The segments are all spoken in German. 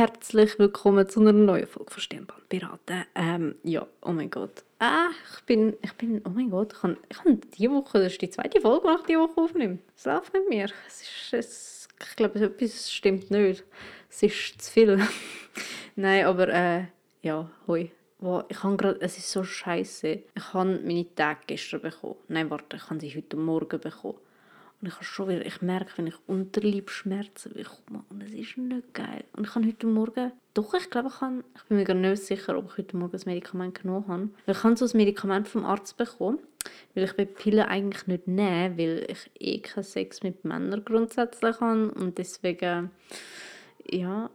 herzlich willkommen zu einer neuen Folge von Stirnband beraten. Ähm, ja, oh mein Gott. Ah, ich bin, ich bin, oh mein Gott, ich habe, ich habe diese Woche, das ist die zweite Folge, die ich diese Woche aufnehme. Es läuft mit mir. Es ist, es, ich glaube, etwas stimmt nicht. Es ist zu viel. Nein, aber, äh, ja, hoi. Wow, ich habe gerade, es ist so scheiße. Ich habe meine Tage gestern bekommen. Nein, warte, ich habe sie heute Morgen bekommen. Und ich, schon wieder, ich merke, wenn ich Unterleibschmerzen bekomme. Und es ist nicht geil. Und ich habe heute Morgen, doch, ich glaube, ich, habe, ich bin mir gar nicht sicher, ob ich heute Morgen das Medikament genommen habe. Ich habe so ein Medikament vom Arzt bekommen, weil ich Pillen eigentlich nicht nehmen weil ich eh keinen Sex mit Männern grundsätzlich habe. Und deswegen, ja,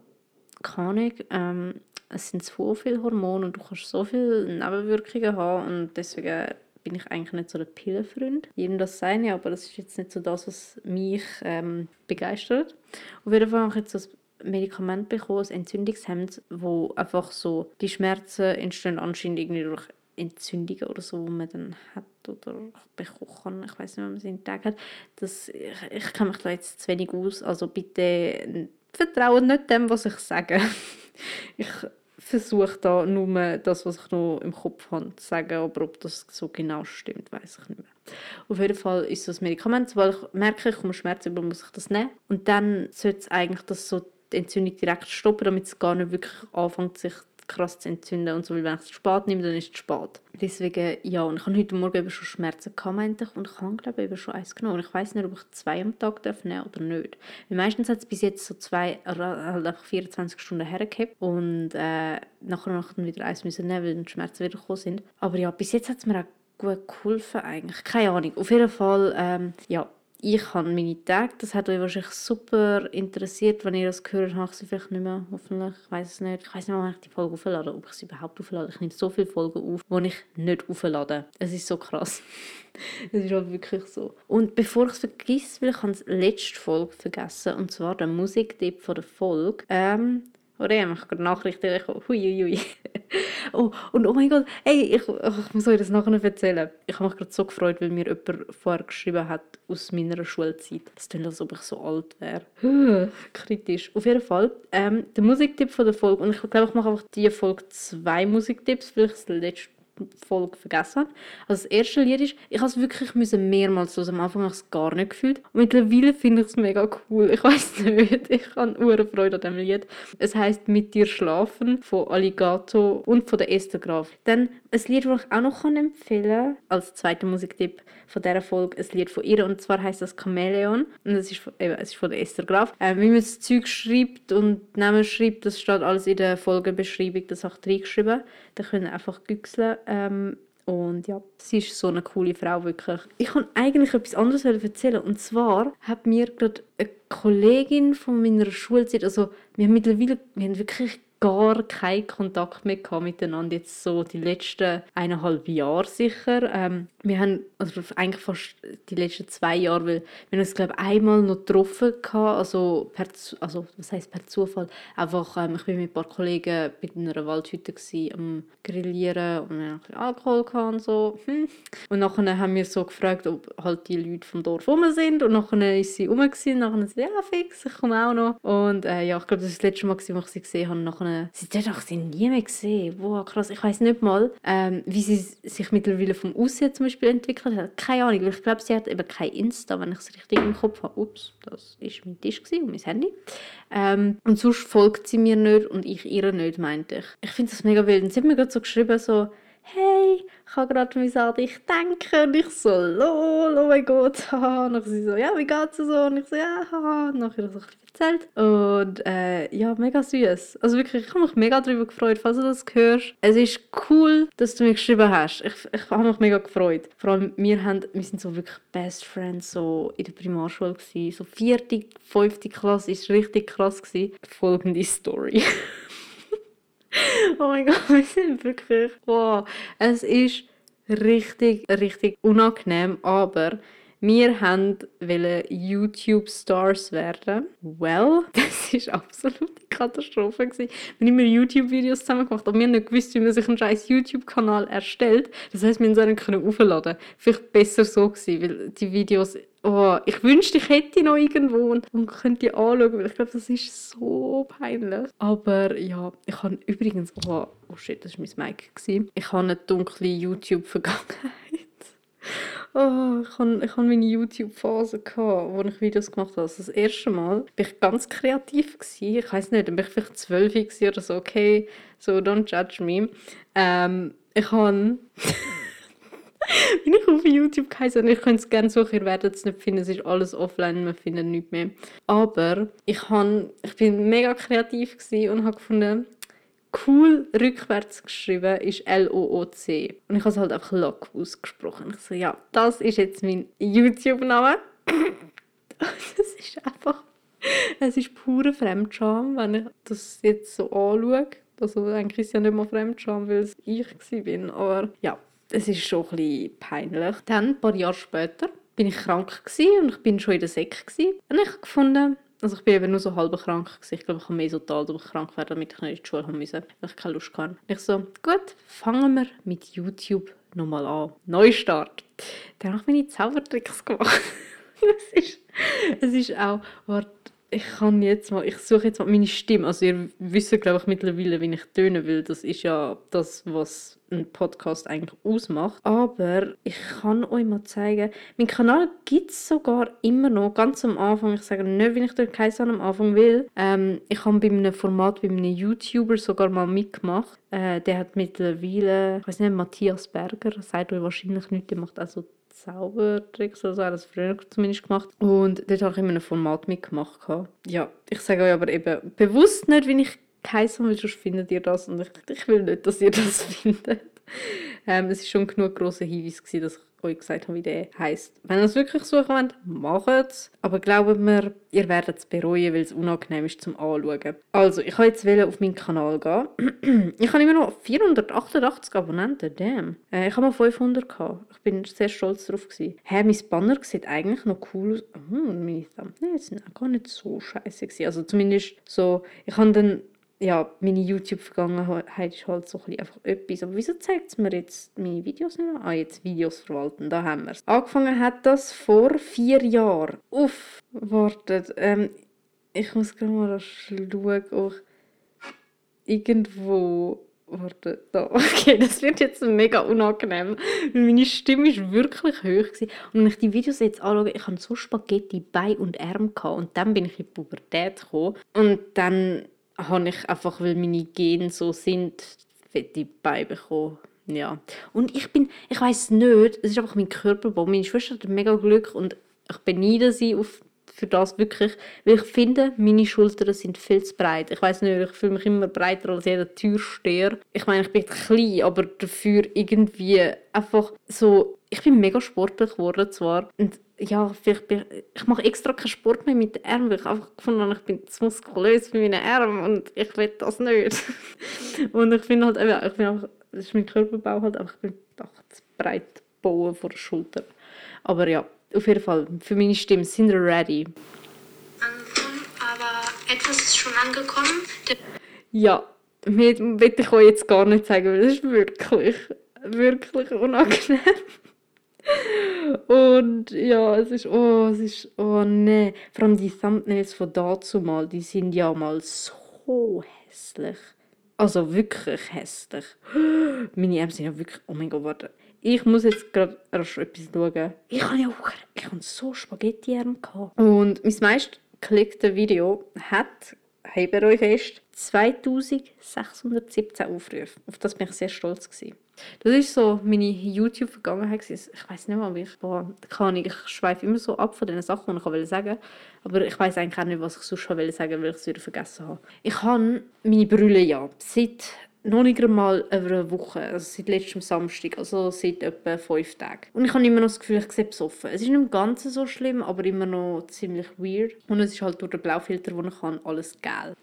kann ich. Ähm, es sind so viele Hormone und du kannst so viele Nebenwirkungen haben und deswegen bin ich eigentlich nicht so der Pillenfreund. Jedem das seine, aber das ist jetzt nicht so das, was mich ähm, begeistert. Auf jeden Fall habe ich jetzt ein Medikament bekommen, ein Entzündungshemd, wo einfach so die Schmerzen entstehen anscheinend irgendwie durch Entzündungen oder so, die man dann hat oder bekommen. Ich weiß nicht, wie man den Tag hat. Das, ich, ich kenne mich da jetzt zu wenig aus, also bitte vertraue nicht dem, was ich sage. ich versuche da nur das, was ich noch im Kopf habe, zu sagen, aber ob das so genau stimmt, weiß ich nicht mehr. Auf jeden Fall ist das Medikament, weil ich merke, ich komme Schmerzen über, muss ich das nehmen. Und dann sollte es eigentlich das so die Entzündung direkt stoppen, damit es gar nicht wirklich anfängt, sich krass zu entzünden und so, weil wenn ich es spät nehme, dann ist es spät. Deswegen, ja, und ich habe heute Morgen eben schon Schmerzen gehabt, meinte ich, und ich habe, glaube ich, eben schon eins genommen. Und ich weiß nicht, ob ich zwei am Tag darf nehmen oder nicht. Weil meistens hat es bis jetzt so zwei, halt 24 Stunden hergehabt und äh, nachher noch wieder eins müssen nehmen, weil die Schmerzen wieder gekommen sind. Aber ja, bis jetzt hat es mir auch gut geholfen eigentlich. Keine Ahnung. Auf jeden Fall, ähm, ja, ich habe meine Tage. Das hat euch wahrscheinlich super interessiert. Wenn ihr das gehört habt, ich sie vielleicht nicht mehr, hoffentlich. Ich weiß es nicht. Ich weiß nicht, wann ich die Folge auflade, ob ich sie überhaupt auflade. Ich nehme so viele Folgen auf, die ich nicht auflade. Es ist so krass. es ist halt wirklich so. Und bevor ich es vergesse, weil ich habe die letzte Folge vergessen, und zwar der Musiktipp von der Folge. Ähm, oder ich habe gerade Nachrichten bekommen. Huiuiui. Oh, und oh mein Gott, hey, ich, ich muss euch das nachher erzählen. Ich habe mich gerade so gefreut, weil mir jemand vorher geschrieben hat aus meiner Schulzeit. Das klingt, als ob ich so alt wäre. Kritisch. Auf jeden Fall, ähm, der Musiktipp von der Folge, und ich glaube, ich mache einfach diese Folge zwei Musiktipps, vielleicht das letzte Folge vergessen. Also das erste Lied ist, ich habe es wirklich müssen mehrmals hören. Am Anfang habe ich es gar nicht gefühlt. Und mittlerweile finde ich es mega cool. Ich weiß nicht, ich habe eine Freude an diesem Lied. Es heißt «Mit dir schlafen» von Alligato und von der Esther Graf. Dann ein Lied, das ich auch noch empfehlen kann, als zweiter Musiktipp von dieser Folge, ein Lied von ihr. Und zwar heißt das «Chameleon». Und das ist eben, es ist von Esther Graf. Äh, wie man das Zeug schreibt und Namen schreibt, das steht alles in der Folgenbeschreibung. Das habe ich reingeschrieben. Da können einfach güchseln. Ähm, und ja, sie ist so eine coole Frau, wirklich. Ich kann eigentlich etwas anderes erzählen. Und zwar hat mir gerade eine Kollegin von meiner Schulzeit, also wir haben mittlerweile, wir haben wirklich gar keinen Kontakt mehr miteinander, jetzt so die letzten eineinhalb Jahre sicher. Ähm, wir haben, also eigentlich fast die letzten zwei Jahre, weil wir uns, glaube ich, einmal noch getroffen hatten, also, per, also was heisst per Zufall, einfach, ähm, ich war mit ein paar Kollegen bei einer Waldhütte gewesen, am Grillieren und wir hatten Alkohol und so. Hm. Und nachher haben wir so gefragt, ob halt die Leute vom Dorf rum sind und nachher ist sie rum gewesen, und nachher sie, ja fix, ich komme auch noch. Und äh, ja, ich glaube, das war das letzte Mal, gewesen, als ich sie gesehen habe, nachher, sie hat doch sie nie mehr gesehen. Wow, krass. Ich weiß nicht mal, ähm, wie sie sich mittlerweile vom Aussehen zum Beispiel entwickelt hat. Keine Ahnung, ich glaube, sie hat eben kein Insta, wenn ich es richtig im Kopf habe. Ups, das ist mein Tisch und mein Handy. Ähm, und sonst folgt sie mir nicht und ich ihr nicht, meinte ich. Ich finde das mega wild. Und sie hat mir gerade so geschrieben, so, hey, ich habe gerade an dich denken. Und ich so, lol, oh mein Gott. Und dann sie so, ja, wie geht's so? Und ich so, ja, haha. Und nachher so ein bisschen erzählt. Und äh, ja, mega süß. Also wirklich, ich habe mich mega darüber gefreut, falls du das hörst. Es ist cool, dass du mir geschrieben hast. Ich, ich habe mich mega gefreut. Vor allem, wir, haben, wir sind so wirklich Best Friends so in der Primarschule gewesen. So vierte, fünfte Klasse ist richtig krass gewesen. Folgende Story. oh mein Gott, wir sind wirklich, wow. Es ist richtig, richtig unangenehm, aber wir wollten YouTube-Stars werden. Well, das war absolute Katastrophe. Gewesen. Wir haben immer YouTube-Videos zusammen gemacht, aber wir haben nicht gewusst, wie man sich einen scheiß YouTube-Kanal erstellt. Das heisst, wir haben es nicht aufladen Vielleicht besser so gewesen, weil die Videos oh, ich wünschte, ich hätte noch irgendwo und, könnte die anschauen, weil ich glaube, das ist so peinlich. Aber ja, ich habe übrigens, oh, oh shit, das war mein Mic. Ich habe eine dunkle YouTube-Vergangenheit. Oh, ich hatte ich hab meine YouTube-Phase, wo ich Videos gemacht habe. Also das erste Mal war ich ganz kreativ. Gewesen. Ich weiß nicht, dann war ich vielleicht zwölf oder so. Okay, so don't judge me. Ähm, ich habe... Wenn ich auf YouTube geheißen ich könnte es gerne suchen, ihr werdet es nicht finden, es ist alles offline, wir finden nichts mehr. Aber ich, han, ich bin mega kreativ und habe gefunden, cool rückwärts geschrieben ist L-O-O-C. Und ich habe es halt einfach Lock ausgesprochen. Ich so, ja, das ist jetzt mein YouTube-Name. das ist einfach, es ist pure Fremdscham, wenn ich das jetzt so anschaue. Also eigentlich ist es ja nicht mehr Fremdscham, weil es ich war. Aber ja, es ist schon ein bisschen peinlich. Dann, ein paar Jahre später, bin ich krank und ich bin schon in der Säcke. Und ich habe gefunden, also ich bin eben nur so halb krank. Gewesen. Ich glaube, ich habe mehr so total durch krank werden, damit ich nicht in die Schule haben musste, weil ich keine Lust hatte. Und ich so, gut, fangen wir mit YouTube nochmal an. Neustart. Dann habe ich Zaubertricks gemacht. es, ist, ist auch, warte, ich kann jetzt mal, ich suche jetzt mal meine Stimme. Also ihr wisst, glaube ich, mittlerweile, wie ich tönen will. Das ist ja das, was ein Podcast eigentlich ausmacht. Aber ich kann euch mal zeigen, mein Kanal gibt es sogar immer noch, ganz am Anfang. Ich sage nicht, wenn ich den Kaiser am Anfang will. Ähm, ich habe bei einem Format, bei einem YouTuber sogar mal mitgemacht. Äh, der hat mittlerweile, ich weiß nicht, Matthias Berger, sagt euch wahrscheinlich nicht, der macht also Zaubertricks oder so, das früher zumindest gemacht. Und dort habe ich immer ein Format mitgemacht. Ja, ich sage euch aber eben bewusst nicht, wenn ich geheißen weil sonst findet ihr das und ich, ich will nicht, dass ihr das findet. Ähm, es war schon genug grosser Hinweis, gewesen, dass ich euch gesagt habe, wie der heisst. Wenn ihr es wirklich suchen wollt, macht es. Aber glaubt mir, ihr werdet es bereuen, weil es unangenehm ist zum Anschauen. Also, ich wollte jetzt auf meinen Kanal gehen. ich habe immer noch 488 Abonnenten, damn. Äh, ich habe mal 500 gehabt. Ich bin sehr stolz darauf. Gewesen. Hä, mein Banner sieht eigentlich noch cool aus. Hm, meine Thumbnails sind auch gar nicht so scheiße. Also zumindest so, ich habe dann ja, meine YouTube-Vergangenheit ist halt so ein einfach etwas. Aber wieso zeigt es mir jetzt meine Videos nicht an? Ah, jetzt Videos verwalten, da haben wir es. Angefangen hat das vor vier Jahren. Uff, wartet, ähm, ich muss gerade mal schauen, ob irgendwo Warte, da. Okay, das wird jetzt mega unangenehm. Meine Stimme war wirklich hoch. Gewesen. Und wenn ich die Videos jetzt anschaue, ich hatte so Spaghetti bei und Arm. Gehabt. Und dann bin ich in die Pubertät gekommen. Und dann habe ich einfach, weil meine Gene so sind, fette Beine bekommen. Ja. Und ich bin, ich weiß nicht, es ist einfach mein Körperbau. Meine Schwester hat mega Glück und ich beneide sie auf, für das wirklich, weil ich finde, meine Schultern sind viel zu breit. Ich weiß nicht, ich fühle mich immer breiter als jeder Türsteher. Ich meine, ich bin klein, aber dafür irgendwie einfach so, ich bin mega sportlich geworden zwar und ja, vielleicht bin ich, mache extra keinen Sport mehr mit den Armen, weil ich einfach gefunden habe, ich bin zu muskulös für meine Arme und ich will das nicht. und ich finde halt, ich bin einfach, das ist mein Körperbau halt, aber ich bin einfach zu breit bauen vor der Schulter. Aber ja, auf jeden Fall, für meine Stimme sind wir ready. Aber etwas ist schon angekommen. ja, mehr will ich euch jetzt gar nicht sagen, weil das ist wirklich, wirklich unangenehm. Und ja, es ist, oh, es ist, oh nee. Vor allem die Thumbnails von dazu mal, die sind ja mal so hässlich. Also wirklich hässlich. Meine Arme sind ja wirklich, oh mein Gott, warte. Ich muss jetzt gerade rasch etwas schauen. Ich habe ja auch, ich habe so Spaghetti-Arme gehabt. Und mein meist geklickte Video hat, haltet euch fest, 2617 Aufrufe. Auf das bin ich sehr stolz gewesen. Das ist so meine YouTube-Vergangenheit. Ich weiß nicht mal, wie ich war. Kann ich, ich schweife immer so ab von den Sachen, die ich will sagen Aber ich weiß eigentlich auch nicht, was ich sonst will sagen, weil ich es wieder vergessen habe. Ich habe meine Brille ja seit noch nicht einmal einer Woche, also seit letztem Samstag, also seit etwa fünf Tagen. Und ich habe immer noch das Gefühl, ich sehe besoffen. Es ist nicht im Ganzen so schlimm, aber immer noch ziemlich weird. Und es ist halt durch den Blaufilter, den ich habe, alles geil.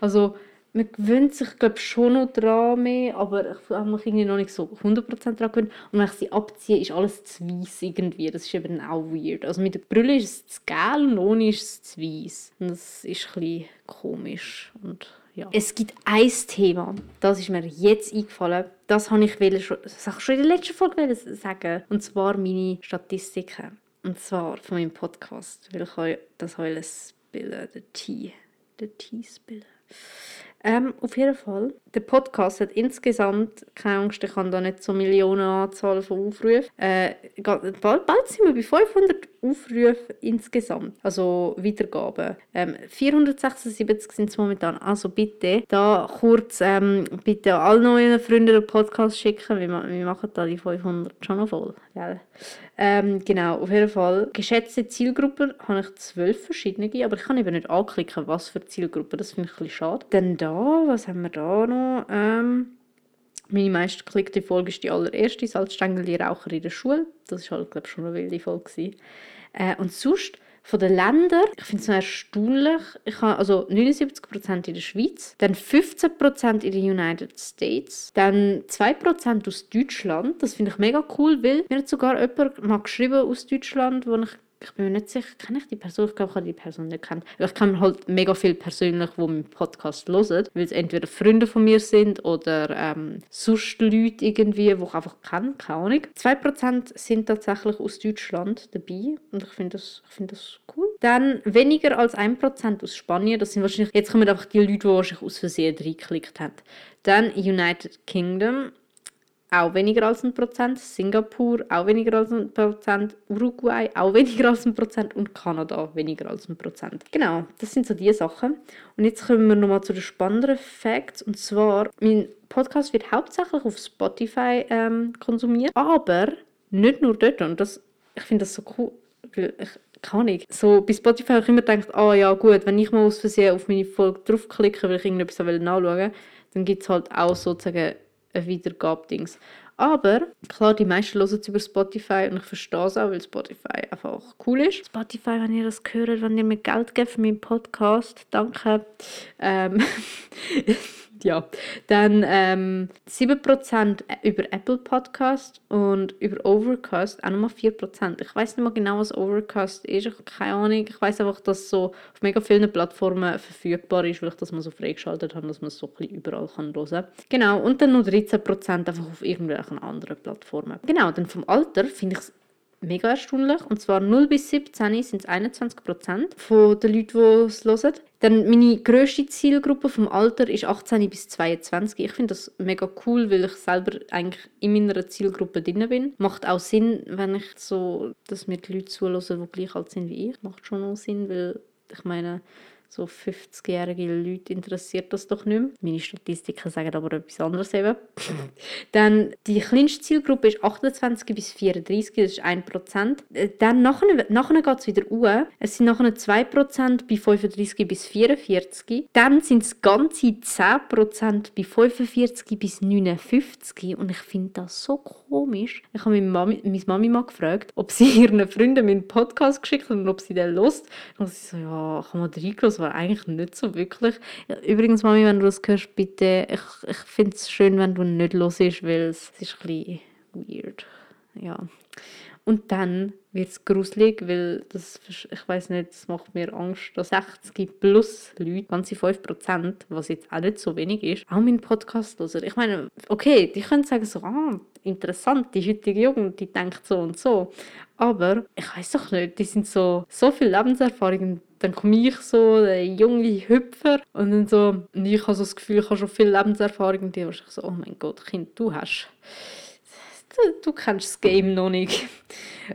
Also man gewöhnt sich glaube schon noch dran mehr, aber ich habe mich irgendwie noch nicht so 100% dran gewöhnt. Und wenn ich sie abziehe, ist alles zu weiss irgendwie. Das ist eben auch weird. Also mit der Brille ist es zu gelb und ohne ist es zu weiss. Und das ist ein komisch. Und ja. Es gibt ein Thema, das ist mir jetzt eingefallen. Das habe ich, schon, in der letzten Folge sagen. Und zwar meine Statistiken. Und zwar von meinem Podcast, weil ich das spielen, den Tee. Den Tee spielen. Ähm, auf jeden Fall. Der Podcast hat insgesamt, keine Angst, ich habe da nicht so Millionenanzahl von Aufrufen. Äh, bald, bald sind wir bei 500 Aufrufen insgesamt, also Wiedergaben. Ähm, 476 sind es momentan. Also bitte, da kurz ähm, bitte alle neuen Freunden den Podcast schicken. Wir, wir machen da die 500 schon noch voll. Gell? Ähm, genau, auf jeden Fall. Geschätzte Zielgruppen habe ich zwölf verschiedene, aber ich kann eben nicht anklicken, was für Zielgruppen. Das finde ich ein bisschen schade. Dann da, was haben wir da noch? Ähm, meine meistgeklickte Folge ist die allererste, Salzstängel, die Raucher in der Schule. Das war halt, glaube ich, schon eine wilde Folge. Äh, und sonst von den Ländern, ich finde es erstaunlich, ich habe also 79% in der Schweiz, dann 15% in den United States, dann 2% aus Deutschland, das finde ich mega cool, weil mir hat sogar jemand mal geschrieben aus Deutschland, wo ich ich bin mir nicht sicher, kenne ich die Person? Ich glaube, ich habe die Person nicht kennen. Ich kenne halt mega viel persönlich, die meinen Podcast hören, weil es entweder Freunde von mir sind oder ähm, sonst Leute irgendwie, die ich einfach kenne, keine Ahnung. 2% sind tatsächlich aus Deutschland dabei und ich finde das, find das cool. Dann weniger als 1% aus Spanien, das sind wahrscheinlich, jetzt kommen einfach die Leute, die wahrscheinlich aus Versehen reingeklickt haben. Dann United Kingdom, auch weniger als ein Prozent, Singapur auch weniger als ein Prozent, Uruguay auch weniger als ein Prozent und Kanada weniger als ein Prozent. Genau, das sind so die Sachen. Und jetzt kommen wir nochmal zu den spannenderen Facts. Und zwar, mein Podcast wird hauptsächlich auf Spotify ähm, konsumiert, aber nicht nur dort. Und das, ich finde das so cool, weil ich kann ich. So, bei Spotify habe ich immer gedacht, ah oh, ja gut, wenn ich mal aus Versehen auf meine Folge draufklicke, weil ich irgendetwas nachschauen will, dann gibt es halt auch sozusagen Wiedergabdings. Aber klar, die meisten hören es über Spotify und ich verstehe es auch, weil Spotify einfach cool ist. Spotify, wenn ihr das hört, wenn ihr mir Geld gebt für meinen Podcast, danke. Ähm ja. Dann ähm, 7% über Apple Podcast und über Overcast auch nochmal 4%. Ich weiß nicht mehr genau, was Overcast ist. Ich habe keine Ahnung. Ich weiß einfach, dass es so auf mega vielen Plattformen verfügbar ist, weil ich das mal so freigeschaltet habe, dass man es so ein bisschen überall kann hören kann. Genau. Und dann noch 13% einfach auf irgendwelchen anderen Plattformen. Genau. Dann vom Alter finde ich es mega erstaunlich. Und zwar 0 bis 17 sind es 21 Prozent der Leute, die es hören. Dann meine grösste Zielgruppe vom Alter ist 18 bis 22. Ich finde das mega cool, weil ich selber eigentlich in meiner Zielgruppe drin bin. Macht auch Sinn, wenn ich so, dass mir die Leute zuhören, die gleich alt sind wie ich. Macht schon auch Sinn, weil ich meine, so 50-jährige Leute interessiert das doch nicht mehr. Meine Statistiken sagen aber etwas anderes eben. Dann die kleinste Zielgruppe ist 28 bis 34, das ist 1%. Äh, dann nachher, nachher geht es wieder hoch. Es sind nachher 2% bei 35 bis 44. Dann sind es ganze 10% bei 45 bis 59. Und ich finde das so komisch. Ich habe meine Mami, meine Mami mal gefragt, ob sie ihren Freunden meinen Podcast geschickt hat und ob sie den lost. Und sie so, ja, kann man reingelassen war eigentlich nicht so wirklich. Übrigens, Mami, wenn du das hörst, bitte, ich, ich finde es schön, wenn du nicht los bist, weil es ist ein bisschen weird. Ja. Und dann wird es gruselig, weil das, ich weiß nicht, das macht mir Angst, dass 60 plus Leute, ganze 5%, was jetzt auch nicht so wenig ist, auch meinen Podcast hören. Ich meine, okay, die können sagen so, ah, interessant, die heutige Jugend, die denkt so und so. Aber ich weiß doch nicht, die sind so, so viel Lebenserfahrung dann komme ich so, der junge Hüpfer, und dann so, und ich habe so das Gefühl, ich habe schon viel Lebenserfahrung, und die wahrscheinlich so, oh mein Gott, Kind, du hast, du, kennst das Game noch nicht.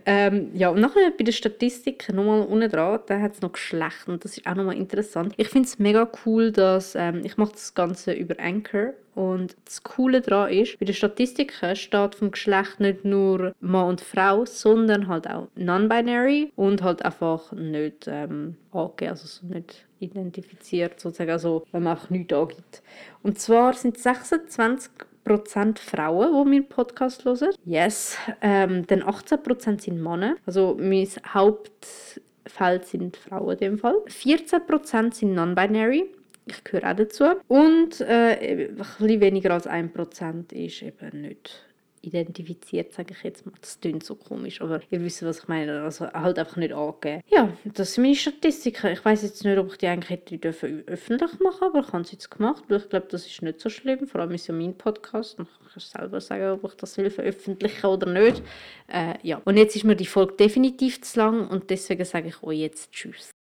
Ähm, ja, und nachher bei den Statistiken nochmal unten dran, da hat es noch Geschlecht und das ist auch nochmal interessant. Ich finde es mega cool, dass ähm, ich mache das Ganze über Anchor und das Coole daran ist, bei den Statistiken steht vom Geschlecht nicht nur Mann und Frau, sondern halt auch non-binary und halt einfach nicht ähm, angegeben, also so nicht identifiziert sozusagen, also wenn man einfach nichts angibt. Und zwar sind 26 Prozent Frauen, die meinen Podcast hören. Yes. Ähm, dann 18 Prozent sind Männer. Also mein Hauptfeld sind Frauen in dem Fall. 14 Prozent sind non-binary. Ich gehöre auch dazu. Und äh, ein bisschen weniger als 1 Prozent ist eben nicht identifiziert, sage ich jetzt mal. Das klingt so komisch, aber ihr wisst, was ich meine. Also halt einfach nicht angeben. Ja, das sind meine Statistiken. Ich weiß jetzt nicht, ob ich die eigentlich hätte öffentlich machen aber ich habe es jetzt gemacht, ich glaube, das ist nicht so schlimm. Vor allem ist ja mein Podcast. Kann ich selber sagen, ob ich das will veröffentlichen oder nicht. Äh, ja. Und jetzt ist mir die Folge definitiv zu lang und deswegen sage ich euch jetzt Tschüss.